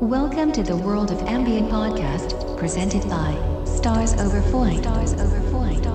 Welcome to the World of Ambient podcast, presented by Stars Over Foyt. Stars Over Foyt.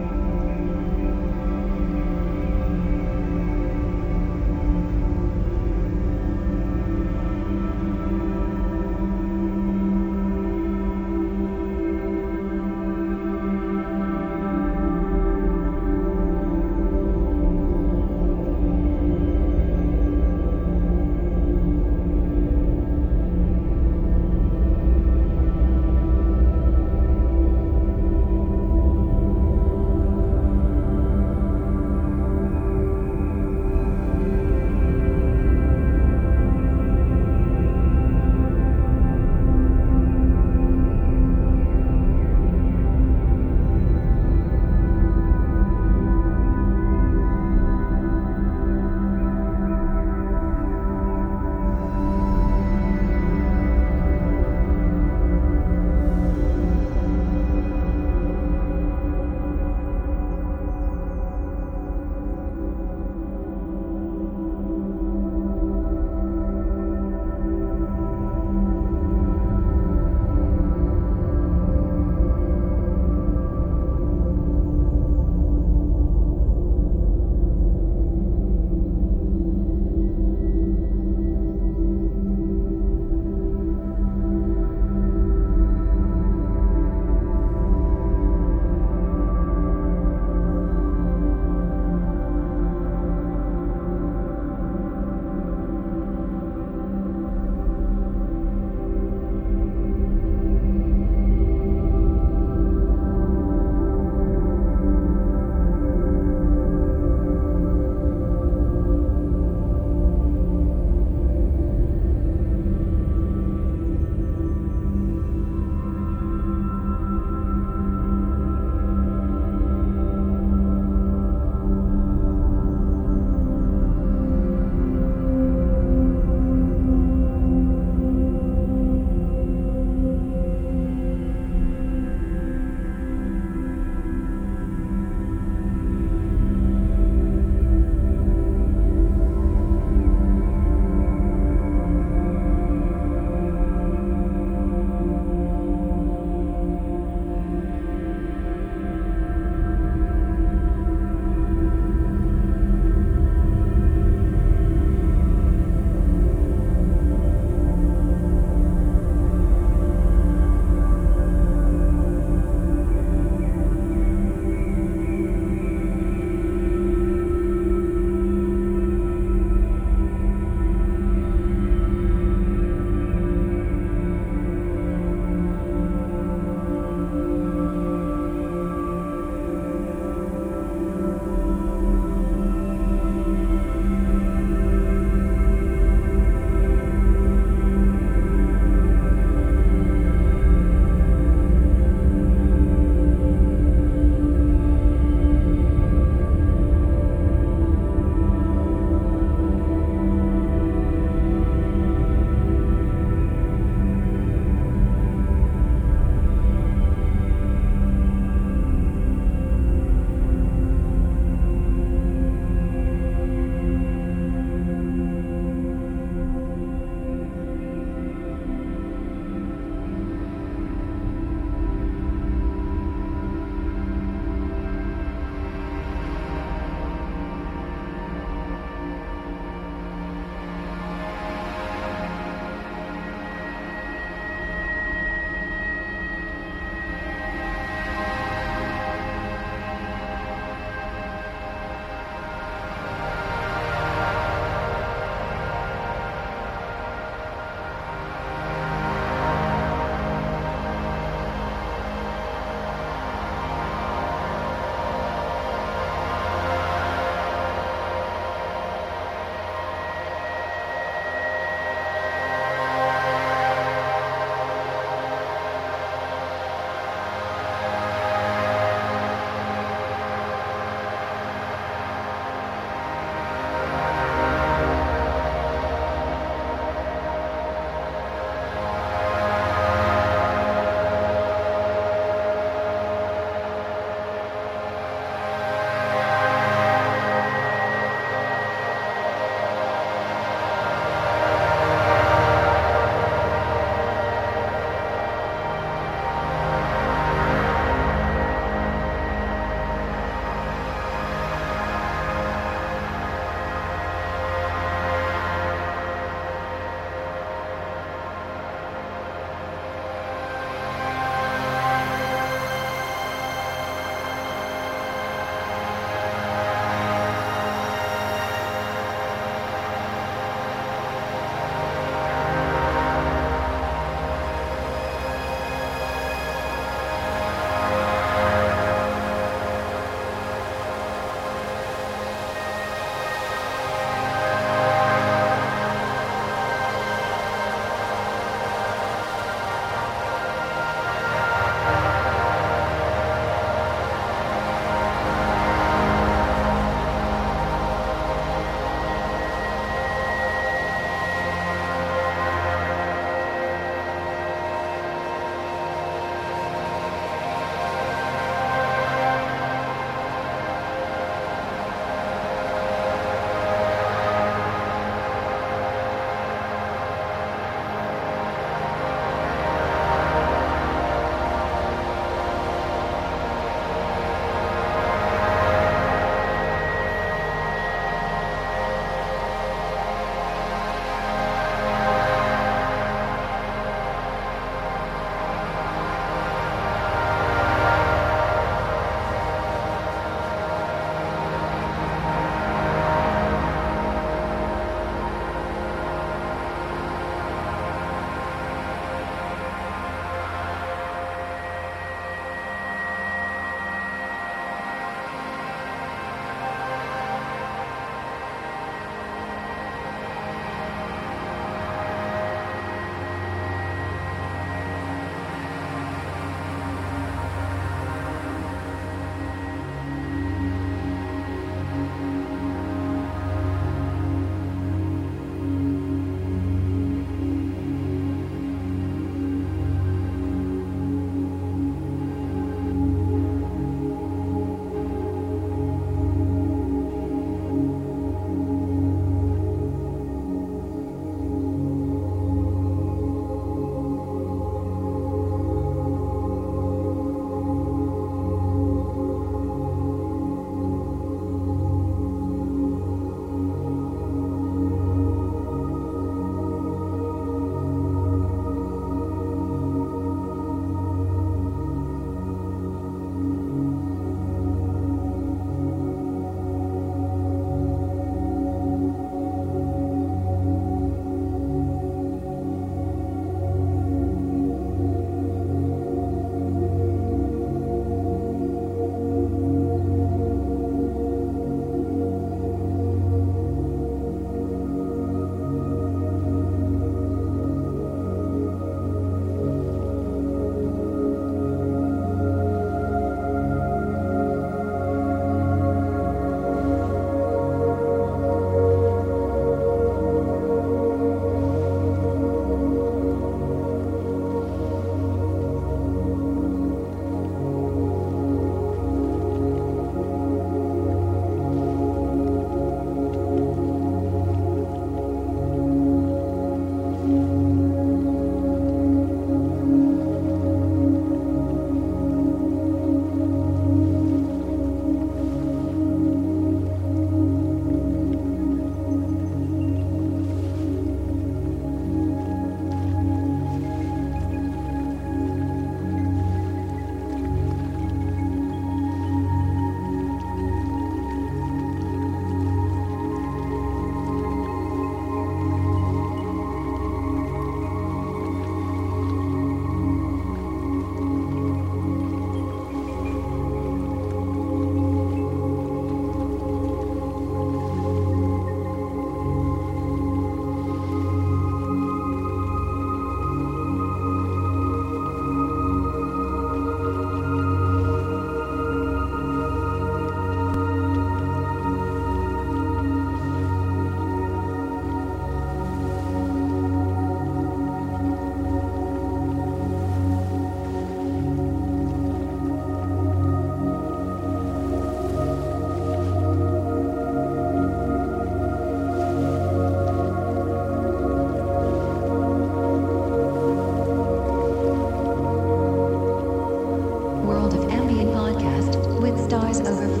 doors over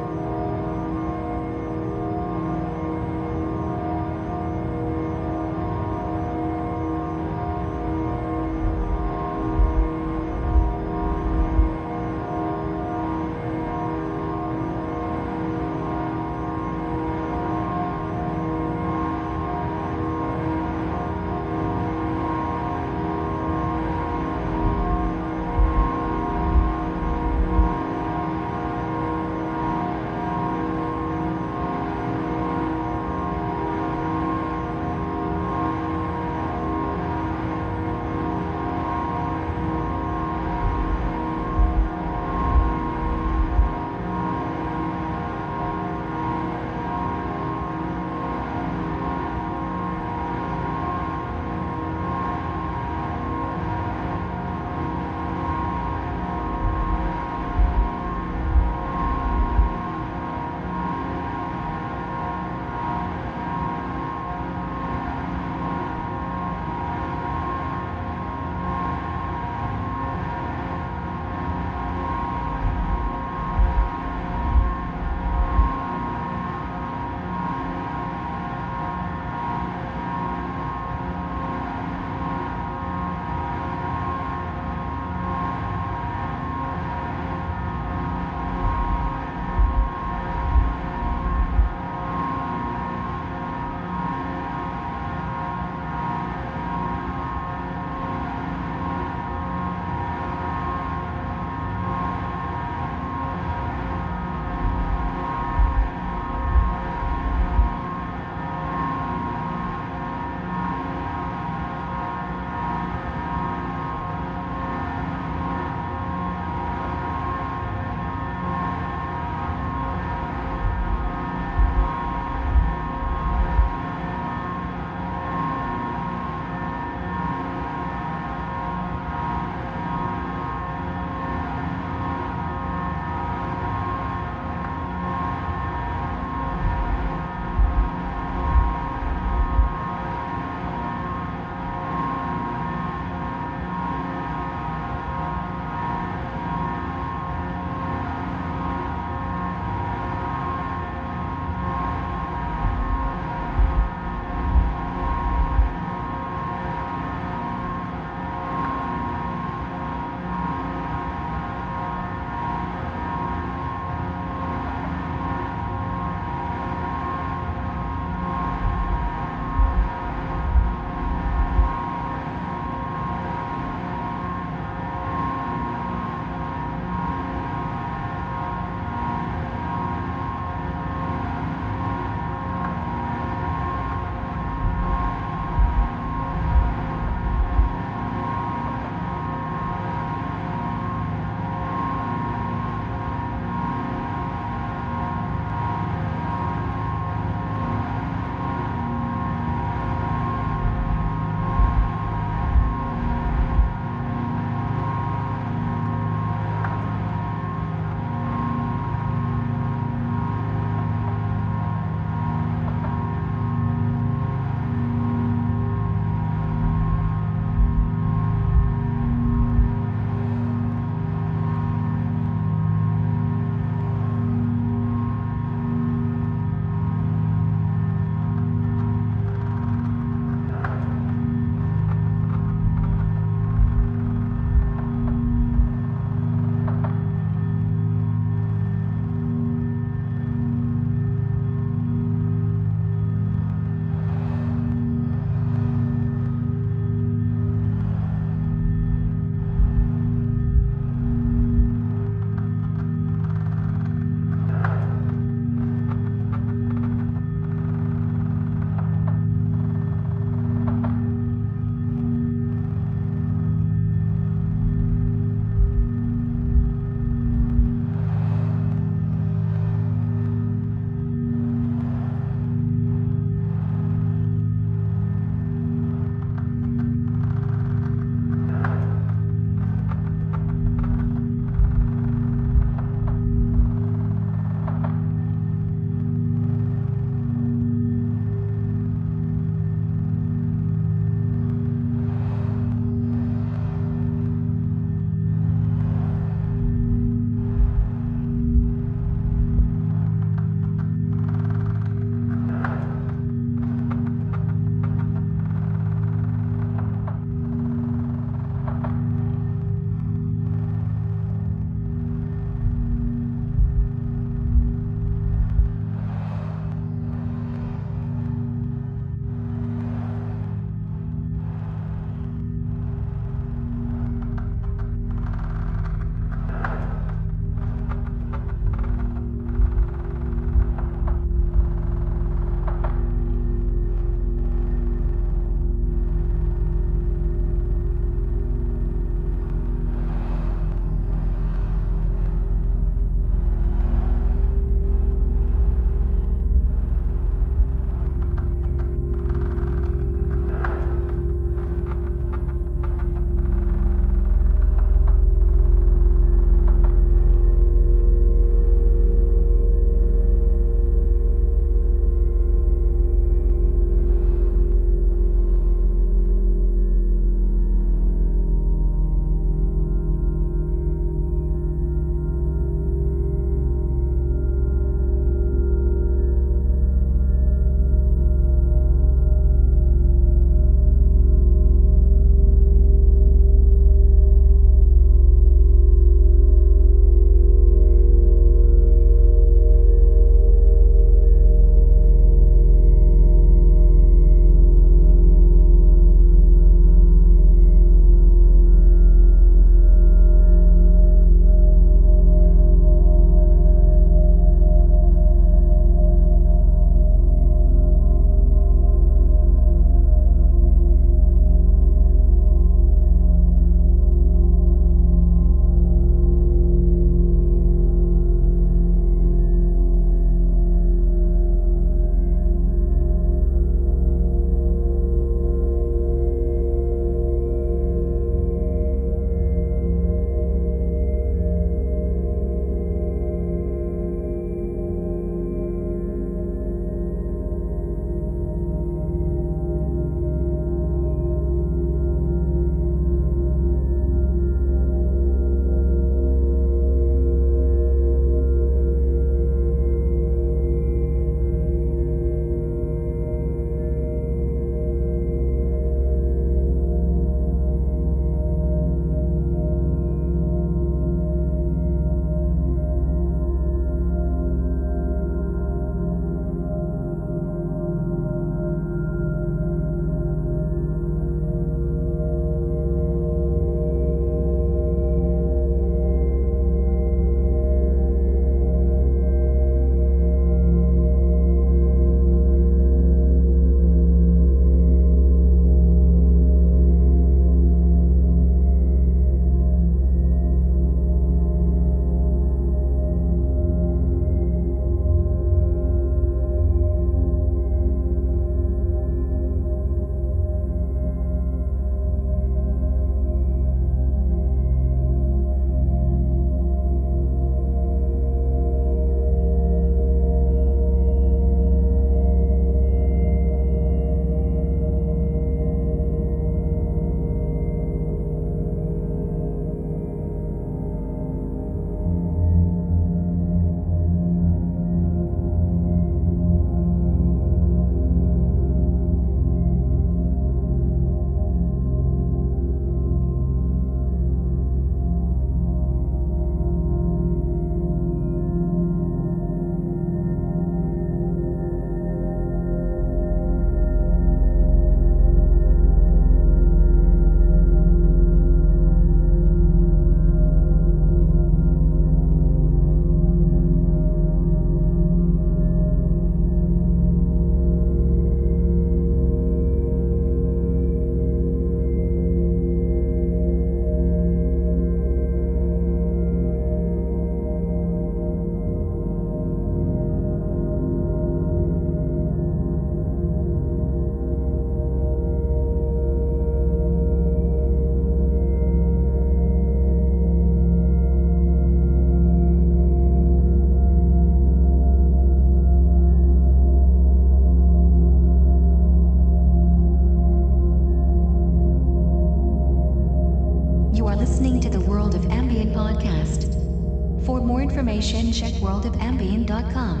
Information, check worldofambient.com.